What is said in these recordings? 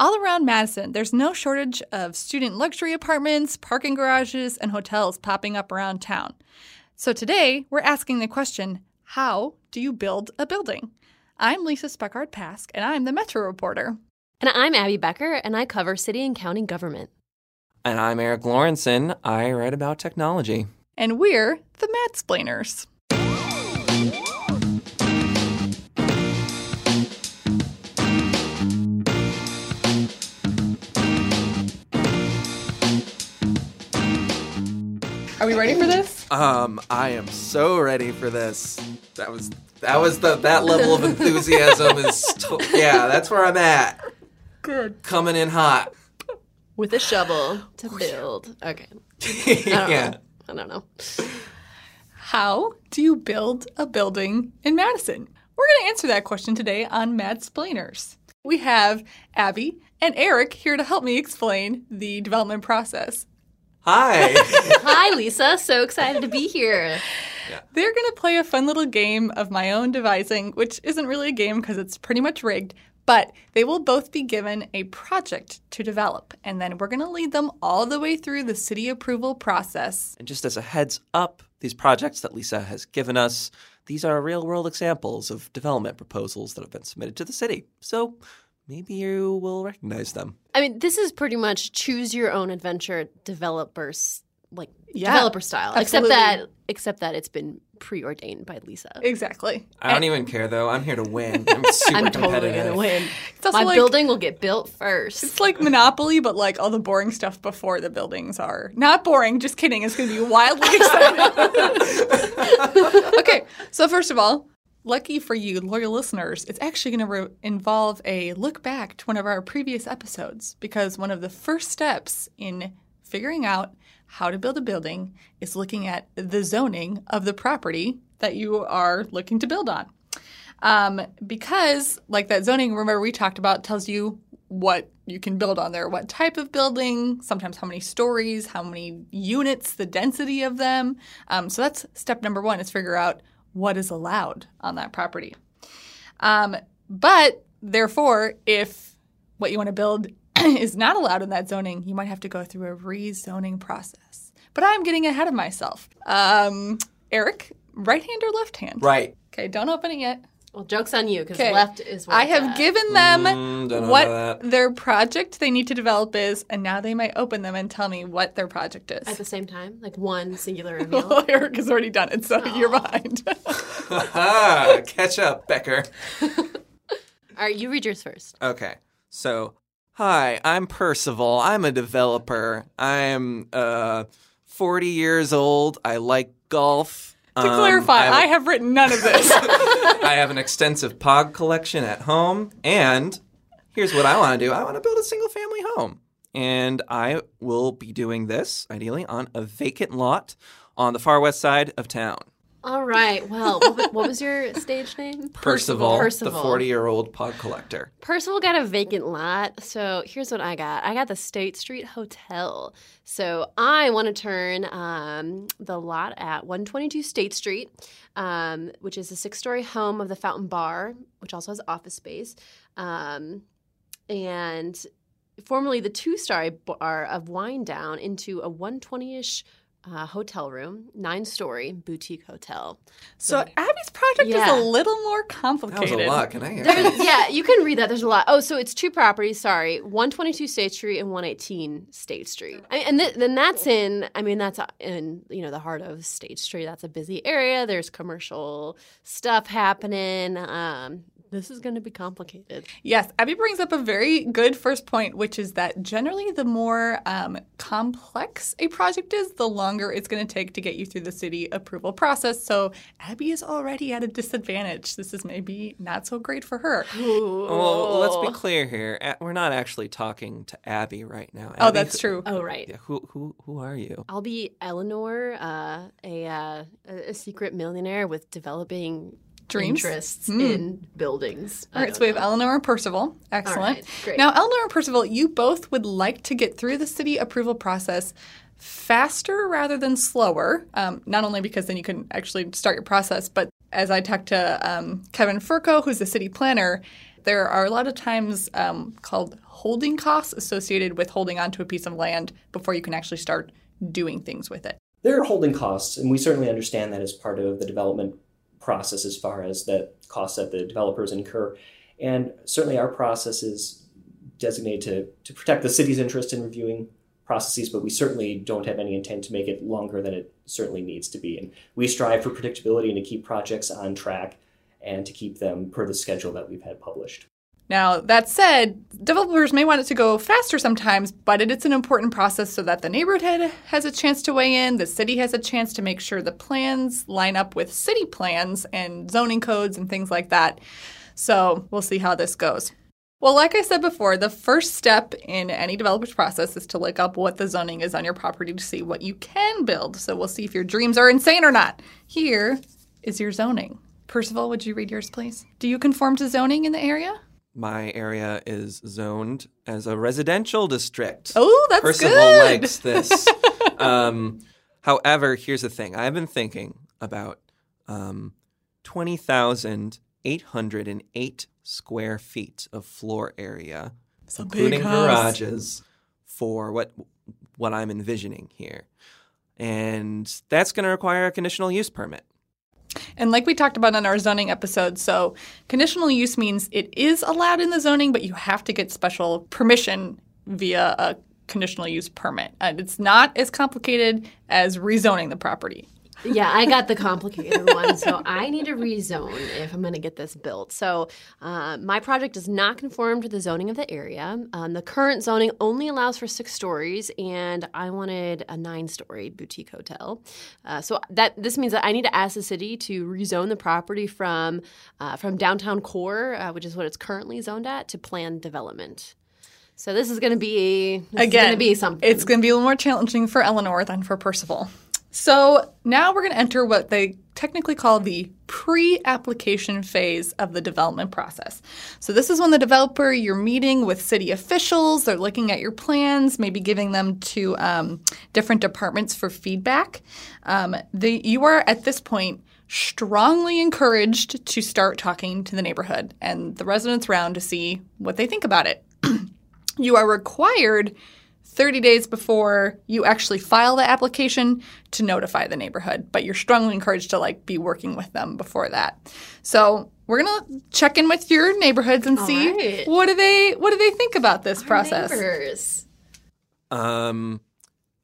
All around Madison, there's no shortage of student luxury apartments, parking garages, and hotels popping up around town. So today, we're asking the question how do you build a building? I'm Lisa Speckhard Pasque, and I'm the Metro reporter. And I'm Abby Becker, and I cover city and county government. And I'm Erik Lorenzsonn. I write about technology. And we're the Madsplainers. We ready for this? Um, I am so ready for this. That was that was the that level of enthusiasm is to- yeah, that's where I'm at. Good. Coming in hot. With a shovel to build. Okay. I don't yeah. know. I don't know. How do you build a building in Madison? We're going to answer that question today on Madsplainers. We have Abby and Eric here to help me explain the development process. Hi. Hi, Lisa. So excited to be here. They're going to play a fun little game of my own devising, which isn't really a game because it's pretty much rigged, but they will both be given a project to develop. And then we're going to lead them all the way through the city approval process. and just as a heads up, these projects that Lisa has given us, these are real world examples of development proposals that have been submitted to the city. So maybe you will recognize them. I mean, this is pretty much choose your own adventure developers like Yeah, developer style. absolutely. Except that except that it's been preordained by Lisa. Exactly. I don't even care though. I'm here to win. I'm super I'm totally gonna win. It's also My like- building will get built first. It's like Monopoly, but like all the boring stuff before the buildings are not boring. Just kidding. It's going to be wildly exciting. okay, so first of all, lucky for you, loyal listeners, it's actually going to re- involve a look back to one of our previous episodes because one of the first steps in figuring out how to build a building is looking at the zoning of the property that you are looking to build on. Um, because, like that zoning, remember we talked about, tells you what you can build on there, what type of building, sometimes how many stories, how many units, the density of them. Um, so that's step number one is figure out what is allowed on that property. Um, but therefore, if what you want to build is not allowed in that zoning, you might have to go through a rezoning process. But I'm getting ahead of myself. Um, Eric, right hand or left hand? Right. Okay, don't open it yet. Well, joke's on you because left is where I have at. given them Mm, what their project they need to develop is, and now they might open them and tell me what their project is. at the same time, like one singular reveal. Well, Eric has already done it, so you're behind. Catch up, Becker. All right, you read yours first. Okay. So, hi, I'm Percival. I'm a developer. I'm uh 40 years old. I like golf. To Um, clarify, I I have, have written none of this. I have an extensive POG collection at home, and here's what I want to do. I want to build a single family home. And I will be doing this ideally on a vacant lot on the far west side of town. All right. Well, what, was your stage name? Percival, Percival. the 40 year old POG collector. Percival got a vacant lot. So here's what I got I got the State Street Hotel. So I want to turn um, the lot at 122 State Street, um, which is the six story home of the Fountain Bar, which also has office space. Um, and formerly the two story bar of Wine Down into a 120 ish. Uh, hotel room, nine story boutique hotel. so Abby's project Yeah. is a little more That was a lot. Can I hear There's, yeah, you can read that. There's a lot. Oh, so it's two properties. Sorry, 122 State Street and 118 State Street. I mean, and th- then that's in. I mean, that's in you know the heart of State Street. That's a busy area. There's commercial stuff happening. Um, this is going to be complicated. Yes, Abby brings up a very good first point, which is that generally the more um, complex a project is, the longer it's going to take to get you through the city approval process. So Abby is already at a disadvantage. This is maybe not so great for her. Well, let's be clear here. We're not actually talking to Abby right now. Oh, Abby, that's who- true. Oh right. Yeah, who who who are you? I'll be Eleanor, uh, a, uh, a a secret millionaire with developing Dreams? interests Mm. in buildings. All right, so we have Eleanor and Percival. Excellent. right, great. Now, Eleanor and Percival, you both would like to get through the city approval process faster rather than slower. Um, not only because then you can actually start your process, but as I talked to um, Kevin Firchow, who's the city planner, there are a lot of times um, called holding costs associated with holding onto a piece of land before you can actually start doing things with it? There are holding costs, and we certainly understand that as part of the development process as far as the costs that the developers incur. And certainly our process is designated to, to protect the city's interest in reviewing processes, but we certainly don't have any intent to make it longer than it certainly needs to be. And we strive for predictability and to keep projects on track and to keep them per the schedule that we've had published. Now, that said, developers may want it to go faster sometimes, but it's an important process so that the neighborhood has a chance to weigh in, the city has a chance to make sure the plans line up with city plans and zoning codes and things like that. So we'll see how this goes. Well, like I said before, the first step in any developer's process is to look up what the zoning is on your property to see what you can build. So we'll see if your dreams are insane or not. Here is your zoning. Percival, would you read yours, please? Do you conform to zoning in the area? My area is zoned as a residential district. Oh, that's Percival good. likes this. um, however, here's the thing I've been thinking about um, 20,808 square feet of floor area, It's including garages, for what what I'm envisioning here. And that's going to require a conditional use permit. And like we talked about in our zoning episode, so conditional use means it is allowed in the zoning, but you have to get special permission via a conditional use permit. And it's not as complicated as rezoning the property. Yeah, I got the complicated one. So I need to rezone if I'm going to get this built. So uh, my project does not conform to the zoning of the area. Um, the current zoning only allows for six stories, and I wanted a nine-story boutique hotel. Uh, so that this means that I need to ask the city to rezone the property from uh, from downtown core, uh, which is what it's currently zoned at, to planned development. So this is going to be Again, going to be something. It's going to be a little more challenging for Eleanor than for Percival. So now we're going to enter what they technically call the pre application phase of the development process. So, this is when the developer, you're meeting with city officials, they're looking at your plans, maybe giving them to um, different departments for feedback. Um, the, you are at this point strongly encouraged to start talking to the neighborhood and the residents around to see what they think about it. you are required 30 days before you actually file the application to notify the neighborhood but you're strongly encouraged to like be working with them before that so we're gonna check in with your neighborhoods and All see right. what do they what do they think about this process Neighbors. Um,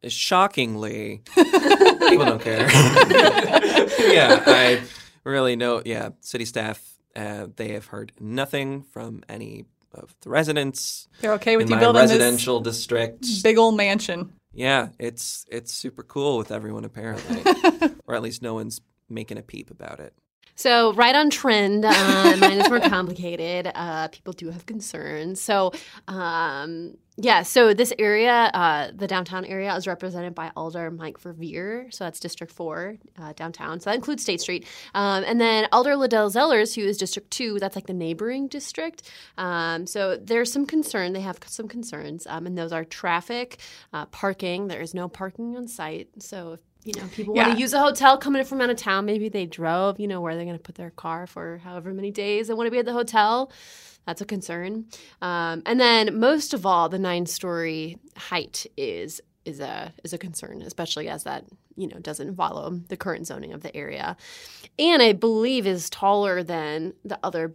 shockingly, people don't care. yeah, I really know. Yeah, city staff, uh, they have heard nothing from any of the residents they're okay with you building residential district. big old mansion Yeah, it's it's super cool with everyone apparently, or at least no one's making a peep about it. So, right on trend. Uh, mine is more complicated. Uh, people do have concerns. So, um, yeah, so this area, uh, the downtown area, is represented by Alder Mike Verveer. So, that's District 4 uh, downtown. So, that includes State Street. Um, and then Alder Ledell Zellers, who is District 2, that's like the neighboring district. Um, so, there's some concern. They have some concerns. Um, and those are traffic, uh, parking. There is no parking on site. So, you know, people want to use a hotel coming in from out of town. Maybe they drove, you know, where they're going to put their car for however many days they want to be at the hotel. That's a concern. Um, and then, most of all, the nine-story height is is a is a concern, especially as that you know doesn't follow the current zoning of the area, and I believe is taller than the other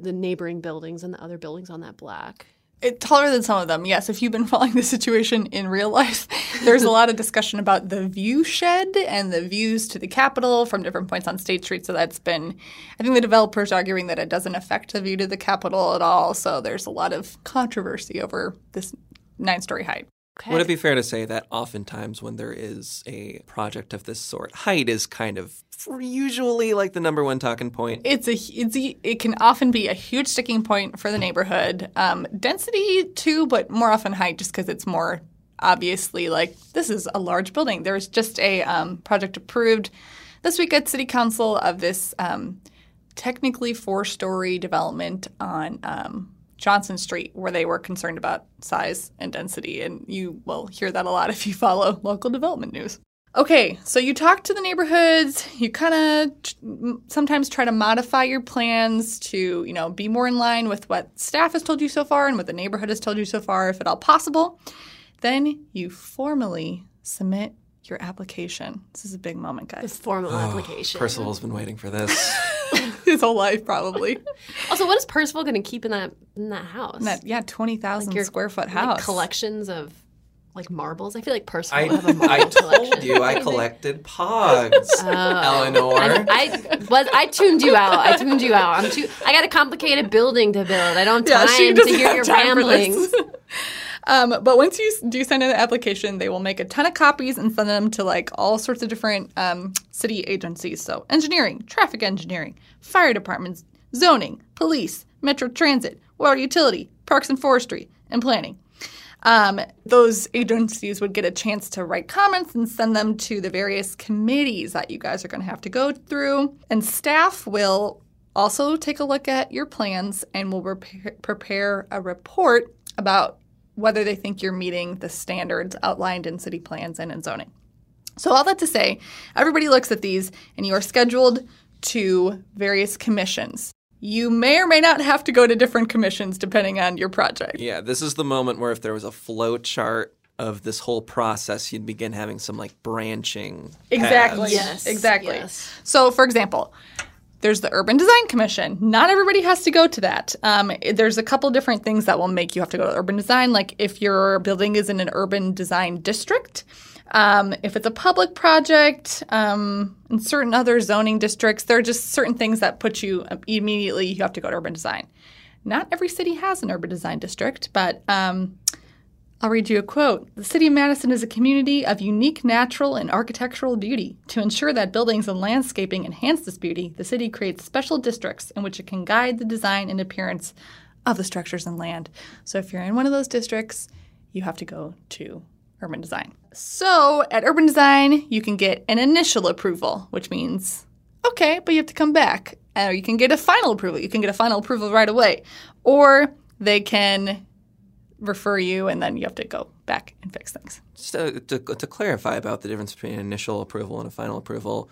the neighboring buildings and the other buildings on that block. It's taller than some of them. Yes, if you've been following the situation in real life, there's a lot of discussion about the view shed and the views to the Capitol from different points on State Street. So that's been, I think the developers arguing that it doesn't affect the view to the Capitol at all. So there's a lot of controversy over this nine story height. Okay. Would it be fair to say that oftentimes when there is a project of this sort, height is kind of usually like the number one talking point? It's a it's a, it can often be a huge sticking point for the neighborhood. Um, density too, but more often height, just because it's more obviously like this is a large building. There's just a um, project approved this week at City Council of this um, technically four story development on um, Johnson Street, where they were concerned about size and density, and you will hear that a lot if you follow local development news. Okay, so you talk to the neighborhoods. You kind of t- sometimes try to modify your plans to, you know, be more in line with what staff has told you so far and what the neighborhood has told you so far, if at all possible. Then you formally submit your application. This is a big moment, guys. The guys. formal oh, application. Percival's been waiting for this. His whole life, probably. Also, what is Percival going to keep in that in that house? that yeah, twenty thousand your- square foot like house. collections of like marbles. I feel like Percival I, would have a marble I collection. told you I collected pogs, oh. Eleanor. I, I was I tuned you out. I tuned you out. I'm too. I got a complicated building to build. I don't have Yeah, time to hear your time for ramblings. Um, but once you do send in the application, they will make a ton of copies and send them to like all sorts of different um, city agencies. So engineering, traffic engineering, fire departments, zoning, police, metro transit, water utility, parks and forestry, and planning. Um, those agencies would get a chance to write comments and send them to the various committees that you guys are going to have to go through. And staff will also take a look at your plans and will prepare, prepare a report about whether they think you're meeting the standards outlined in city plans and in zoning. So, all that to say, everybody looks at these and you are scheduled to various commissions. You may or may not have to go to different commissions depending on your project. yeah, this is the moment where if there was a flow chart of this whole process, you'd begin having some like branching. Exactly. paths. Yes, Exactly. yes. So, for example, there's the Urban Design Commission. Not everybody has to go to that. Um, there's a couple different things that will make you have to go to urban design. Like if your building is in an urban design district, um, if it's a public project, um, in certain other zoning districts, there are just certain things that put you um, immediately. You have to go to urban design. Not every city has an urban design district, but um, I'll read you a quote. The city of Madison is a community of unique natural and architectural beauty. To ensure that buildings and landscaping enhance this beauty, the city creates special districts in which it can guide the design and appearance of the structures and land. So if you're in one of those districts, you have to go to urban design. So at urban design, you can get an initial approval, which means okay, but you have to come back. Or you can get a final approval. You can get a final approval right away. Or they can refer you and then you have to go back and fix things. Just to, to, to clarify about the difference between initial approval and a final approval,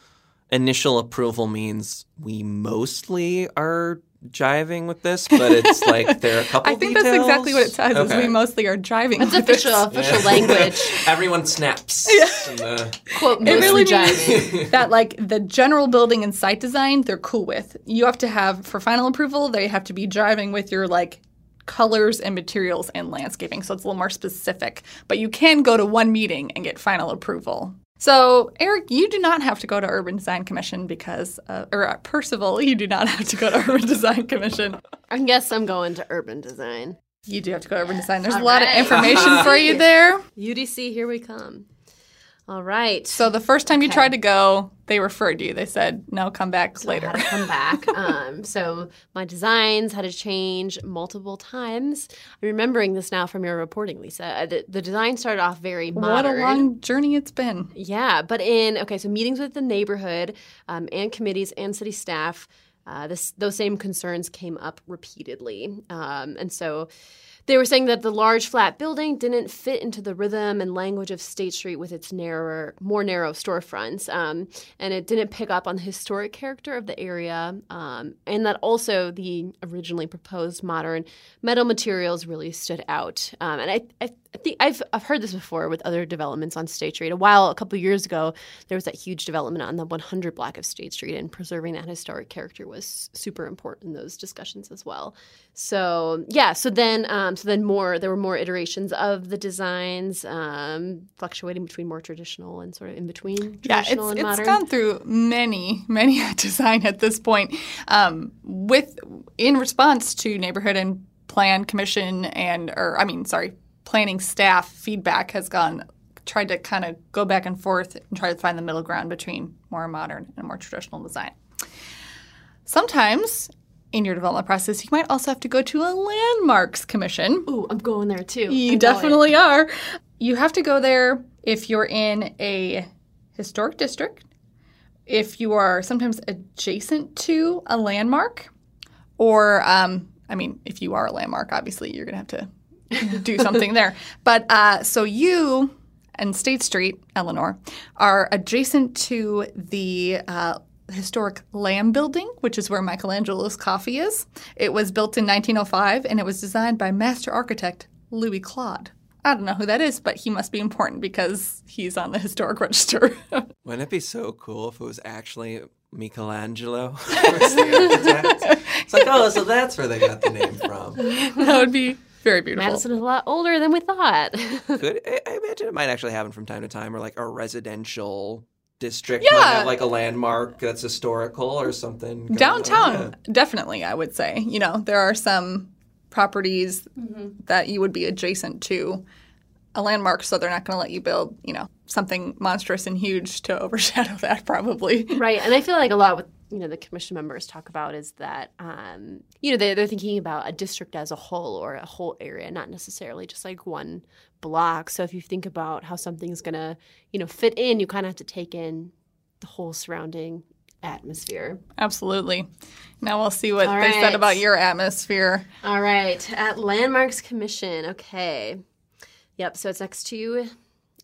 initial approval means we mostly are jiving with this, but it's like there are a couple. I think details. that's exactly what it says. Is we mostly are driving. It's with this. official official language. Everyone snaps. in the- uh, Quote It mostly really jiving. means that like the general building and site design, they're cool with. You have to have for final approval, they have to be driving with your like colors and materials and landscaping. So it's a little more specific. But you can go to one meeting and get final approval. So, Eric, you do not have to go to Urban Design Commission because, uh, or uh, Percival, you do not have to go to Urban Design Commission. I guess I'm going to urban design. You do have to go to Urban Design. There's a All lot of information for you there. UDC, here we come. All right. So the first time you tried to go, they referred you. They said, "No, come back So later." had to come back. um, so my designs had to change multiple times. I'm remembering this now from your reporting, Lisa. Uh, The, the design started off very modern. what a long journey it's been. Yeah, but in okay, so meetings with the neighborhood um, and committees and city staff, uh, this those same concerns came up repeatedly, um, and so they were saying that the large flat building didn't fit into the rhythm and language of State Street with its narrower, more narrow storefronts, um, and it didn't pick up on the historic character of the area, um, and that also the originally proposed modern metal materials really stood out. Um, and I, I, I think I've, I've heard this before with other developments on State Street. A while, a couple years ago, there was that huge development on the 100 block of State Street, and preserving that historic character was super important in those discussions as well. So yeah, so then um, so then more there were more iterations of the designs, um, fluctuating between more traditional and sort of in between Yeah, it's traditional and it's modern. gone through many many a design at this point. Um, with in response to neighborhood and plan commission and or I mean sorry planning staff feedback has gone tried to kind of go back and forth and try to find the middle ground between more modern and more traditional design. Sometimes in your development process, you might also have to go to a landmarks commission. Ooh, I'm going there too. You I'm going. definitely are. You have to go there if you're in a historic district, if you are sometimes adjacent to a landmark, or, um, I mean, if you are a landmark, obviously you're going to have to do something there. But uh, so you, and State Street, Eleanor, are adjacent to the uh, historic Lamb Building, which is where Michelangelo's coffee is. It was built in 1905 and it was designed by master architect Louis Claude. I don't know who that is, but he must be important because he's on the historic register. Wouldn't it be so cool if it was actually Michelangelo? was the architect? it's like, oh, so that's where they got the name from. that would be very beautiful. Madison is a lot older than we thought. Could I, I imagine it might actually happen from time to time, or like a residential district Yeah. might have like a landmark that's historical or something. going on. Downtown, definitely, I would say. You know, there are some properties mm-hmm. that you would be adjacent to a landmark, so they're not going to let you build, you know, something monstrous and huge to overshadow that, probably. Right, and I feel like a lot what you know the commission members talk about is that um, you know they they're thinking about a district as a whole or a whole area, not necessarily just like one block. So if you think about how something's gonna you know fit in, you kind of have to take in the whole surrounding atmosphere. Absolutely. Now we'll see what All they said about your atmosphere. All right, at Landmarks Commission. Okay. Yep, so it's next to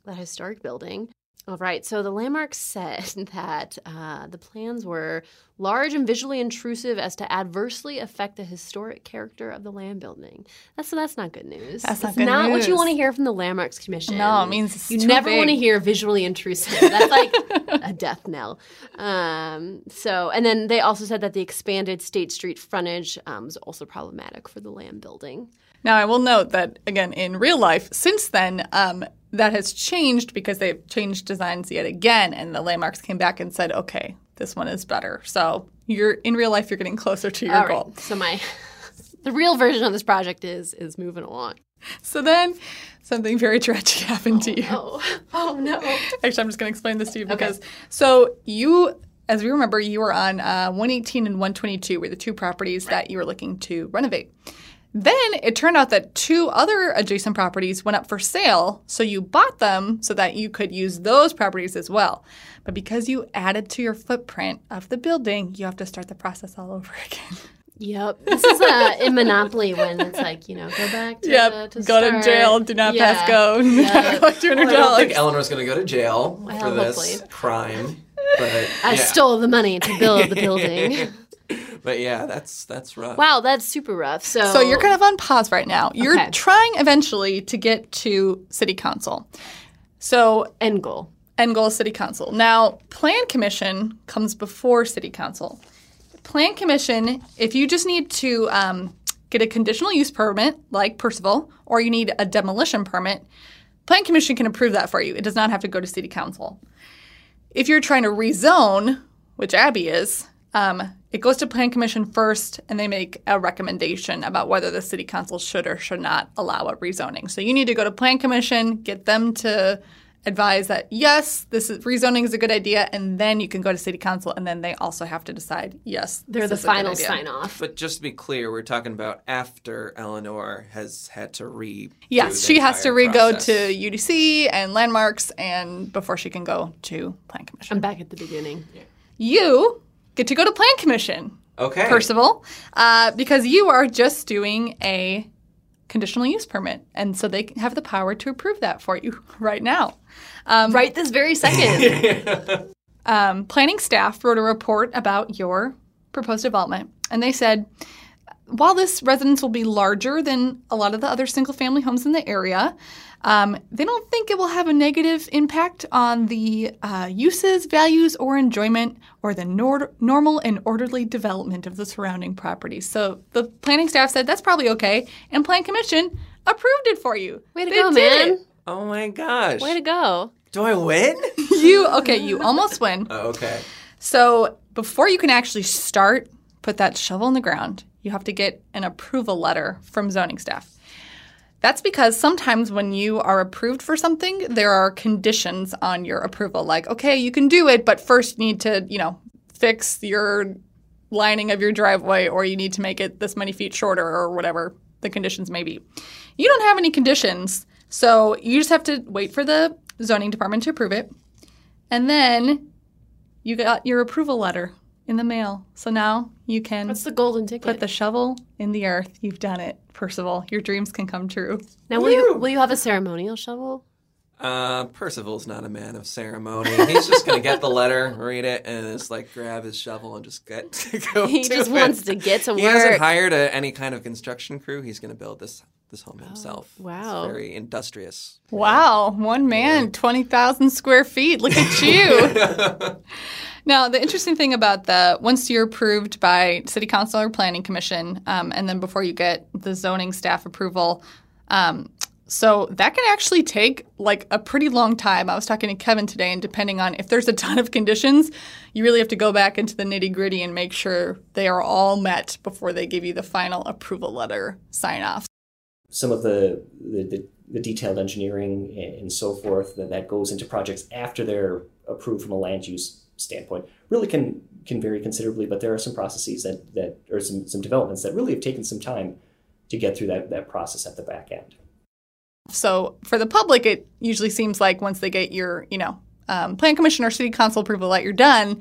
the historic building. All right, so the landmarks said that uh, the plans were large and visually intrusive as to adversely affect the historic character of the Lamb building. That's that's not good news. That's not It's good not what you want to hear from the Landmarks Commission. No, it means it's you never want to hear visually intrusive. That's like a death knell. Um, so, and then they also said that the expanded State Street frontage um, was also problematic for the Lamb building. Now, I will note that, again, in real life, since then, um, that has changed because they've changed designs yet again, and the landmarks came back and said, okay, this one is better. So you're in real life, you're getting closer to your All goal. right. So my the real version of this project is is moving along. So then something very tragic happened to you. Oh, oh no. Actually, I'm just going to explain this to you because so you, as we remember, you were on uh, 118 and 122 were the two properties that you were looking to renovate. Then it turned out that two other adjacent properties went up for sale, so you bought them so that you could use those properties as well. But because you added to your footprint of the building, you have to start the process all over again. Yep. This is uh, in Monopoly when it's like you know go back to yep, to go to jail, do not Yeah. pass go, Yeah. collect two hundred I don't think. Eleanor's going to go to jail for Well, this hopefully. crime. But I stole the money to build the building. But yeah, that's that's rough. wow, that's super rough. So So you're kind of on pause right now. You're Okay. trying eventually to get to city council. So end goal. end goal is city council. Now, plan commission comes before city council. Plan commission, if you just need to um, get a conditional use permit, like Percival, or you need a demolition permit, plan commission can approve that for you. It does not have to go to city council. If you're trying to rezone, which Abby is, um, it goes to plan commission first, and they make a recommendation about whether the city council should or should not allow a rezoning. So you need to go to plan commission, get them to advise that yes, this is rezoning is a good idea, and then you can go to city council, and then they also have to decide yes, They're this the is a good final idea. sign off. But just to be clear, we're talking about after Eleanor has had to re. Yes, do she has to re-go process. to UDC and landmarks, and before she can go to plan commission. I'm back at the beginning. you get to go to plan commission. Okay. Percival, uh, because you are just doing a conditional use permit, and so they have the power to approve that for you right now. right this very second. Um, planning staff wrote a report about your proposed development, and they said while this residence will be larger than a lot of the other single family homes in the area, um, they don't think it will have a negative impact on the uh, uses, values, or enjoyment, or the nor- normal and orderly development of the surrounding properties. So the planning staff said that's probably okay, and Plan Commission approved it for you. Way to They go, did man. oh my gosh. Way to go. Do I win? You okay? You almost win. oh, okay. So before you can actually start, put that shovel in the ground, you have to get an approval letter from zoning staff. That's because sometimes when you are approved for something, there are conditions on your approval. Like, okay, you can do it, but first you need to, you know, fix your lining of your driveway or you need to make it this many feet shorter or whatever the conditions may be. You don't have any conditions, so you just have to wait for the zoning department to approve it. And then you got your approval letter in the mail. So now you can That's the golden ticket. put the shovel in the earth. You've done it, Percival. Your dreams can come true. now, will you Woo. will you have a ceremonial shovel? Uh, Percival's not a man of ceremony. He's just gonna get the letter, read it, and just like grab his shovel and just get to go. He to just it. wants to get to He hasn't hired a, any kind of construction crew. He's gonna build this this home himself. Oh, wow. He's very industrious. Wow, one man, 20,000 square feet. Look at you. now, the interesting thing about the once you're approved by city council or planning commission, um, and then before you get the zoning staff approval, um, so that can actually take like a pretty long time. I was talking to Kevin today, and depending on if there's a ton of conditions, you really have to go back into the nitty gritty and make sure they are all met before they give you the final approval letter sign off. some of the the, the, the detailed engineering and, so forth that, that goes into projects after they're approved from a land use standpoint really can can vary considerably. But there are some processes that, that or some, some developments that really have taken some time to get through that, that process at the back end. So for the public, it usually seems like once they get your, you know, um, plan commission or city council approval that you're done,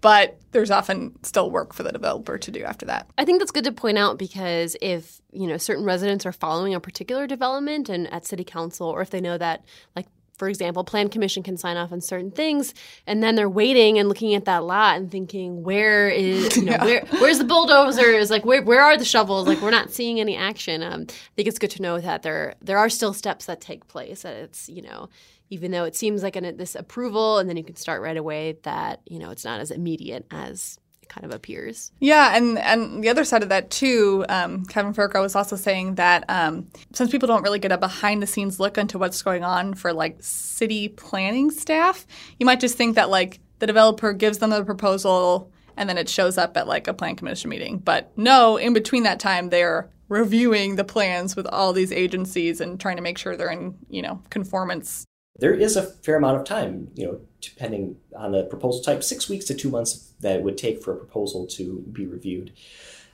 but there's often still work for the developer to do after that. I think that's good to point out because if you know certain residents are following a particular development and at city council, or if they know that, like for example, plan commission can sign off on certain things, and then they're waiting and looking at that lot and thinking, where is you know Yeah. where where's the bulldozers? Like where where are the shovels? Like we're not seeing any action. Um, I think it's good to know that there there are still steps that take place. That it's you know. Even though it seems like an, this approval, and then you can start right away, that you know it's not as immediate as kind of appears. Yeah, and and the other side of that too, um, Kevin Firchow was also saying that um, since people don't really get a behind the scenes look into what's going on for like city planning staff, you might just think that like the developer gives them the proposal and then it shows up at like a plan commission meeting. But no, in between that time, they're reviewing the plans with all these agencies and trying to make sure they're in you know conformance. There is a fair amount of time, you know, depending on the proposal type, six weeks to two months that it would take for a proposal to be reviewed.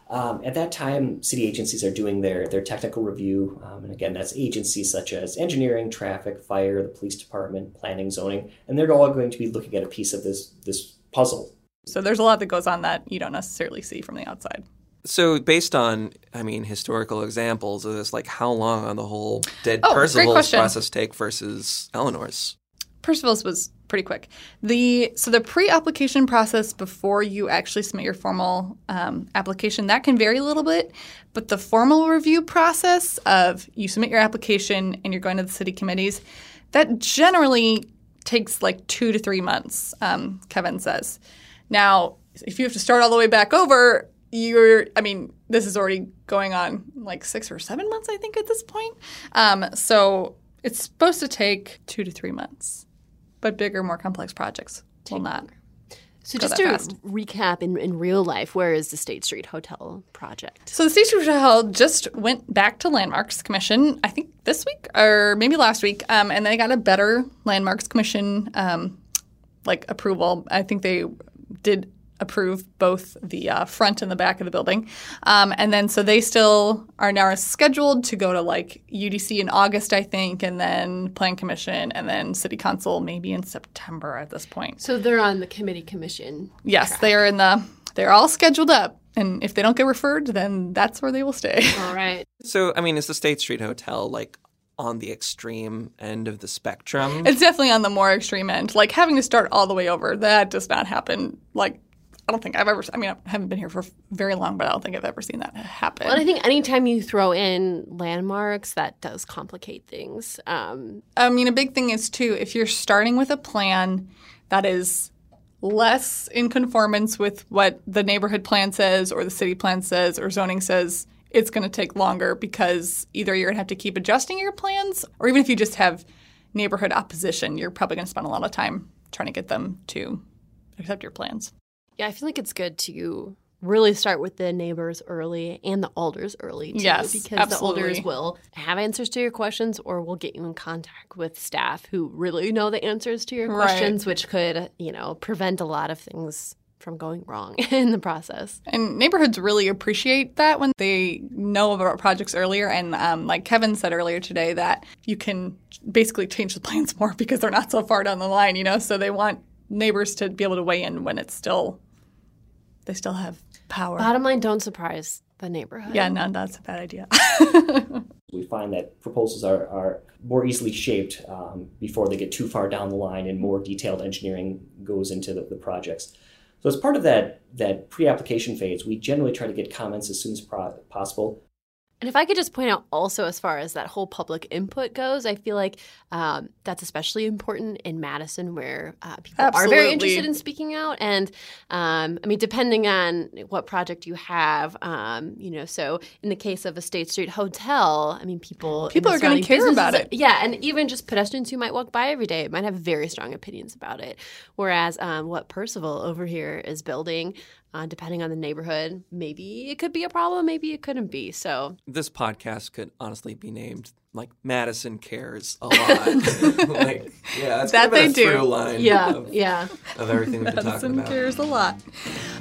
Um, at that time, city agencies are doing their, their technical review. Um, and again, that's agencies such as engineering, traffic, fire, the police department, planning, zoning, and they're all going to be looking at a piece of this, this puzzle. So there's a lot that goes on that you don't necessarily see from the outside. So, based on, I mean, historical examples of this, like how long on the whole did Oh, Percival's process take versus Eleanor's? Percival's was pretty quick. The so the pre-application process before you actually submit your formal um, application that can vary a little bit, but the formal review process of you submit your application and you're going to the city committees, that generally takes like two to three months. Um, Kevin says. Now, if you have to start all the way back over, you're. I mean, this is already going on like six or seven months, I think, at this point. Um, so it's supposed to take two to three months but bigger, more complex projects will not. So just to fast. recap in, in real life, where is the State Street Hotel project? So the State Street Hotel just went back to Landmarks Commission, I think this week or maybe last week, um, and they got a better Landmarks Commission um, like approval. I think they did approve both the uh, front and the back of the building, um, and then so they still are now scheduled to go to like UDC in August, I think, and then Plan Commission, and then City Council maybe in September at this point. So they're on the committee commission. Yes, they are in the. They're all scheduled up, and if they don't get referred, then that's where they will stay. All right. So, I mean, is the State Street Hotel like on the extreme end of the spectrum? It's definitely on the more extreme end. Like having to start all the way over, that does not happen. Like I don't think I've ever. I mean, I haven't been here for very long, but I don't think I've ever seen that happen. Well, I think anytime you throw in landmarks, that does complicate things. Um, I mean, a big thing is too if you're starting with a plan that is less in conformance with what the neighborhood plan says or the city plan says or zoning says, it's going to take longer because either you're going to have to keep adjusting your plans or even if you just have neighborhood opposition, you're probably going to spend a lot of time trying to get them to accept your plans. Yeah, I feel like it's good to really start with the neighbors early and the alders early too, Yes, because absolutely. the alders will have answers to your questions or will get you in contact with staff who really know the answers to your Right. questions, which could, you know, prevent a lot of things from going wrong in the process. And neighborhoods really appreciate that when they know about projects earlier. And um, like Kevin said earlier today, that you can basically change the plans more because they're not so far down the line, you know? So they want neighbors to be able to weigh in when it's still, they still have power. Bottom line, don't surprise the neighborhood. yeah, no, that's a bad idea. we find that proposals are, are more easily shaped um, before they get too far down the line and more detailed engineering goes into the, the projects. So as part of that that pre-application phase, we generally try to get comments as soon as pro- possible. And if I could just point out also, as far as that whole public input goes, I feel like um, that's especially important in Madison, where uh, people are very interested in speaking out. And um, I mean, depending on what project you have, um, you know, so in the case of a State Street hotel, I mean, people People are gonna care about it. Yeah, and even just pedestrians who might walk by every day might have very strong opinions about it. Whereas um, what Percival over here is building. Uh, depending on the neighborhood, maybe it could be a problem, maybe it couldn't be. So This podcast could honestly be named like Madison cares a lot. like, yeah, that's That kind of they a do. through line yeah, of, yeah. of everything we've been talking Madison about. cares a lot.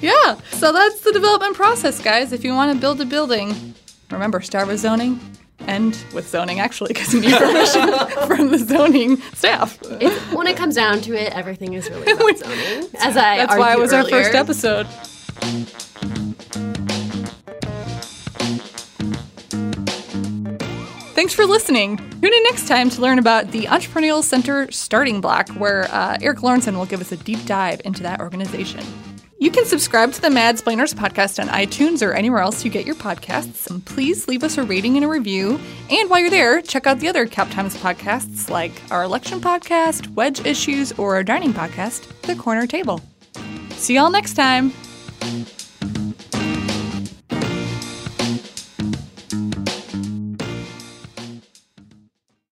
Yeah, so that's the development process, guys. If you want to build a building, remember start with zoning, end with zoning, actually, because you need permission from the zoning staff. It, when it comes down to it, everything is really about zoning. As I That's why it argued was our first episode. Thanks for listening. Tune in next time to learn about the Entrepreneurial Center Starting Block, where uh, Erik Lorenzsonn will give us a deep dive into that organization. You can subscribe to the Mad Splainers podcast on iTunes or anywhere else you get your podcasts. And please leave us a rating and a review. And while you're there, check out the other Cap Times podcasts like our election podcast, Wedge Issues, or our dining podcast, The Corner Table. See y'all next time. Thank you.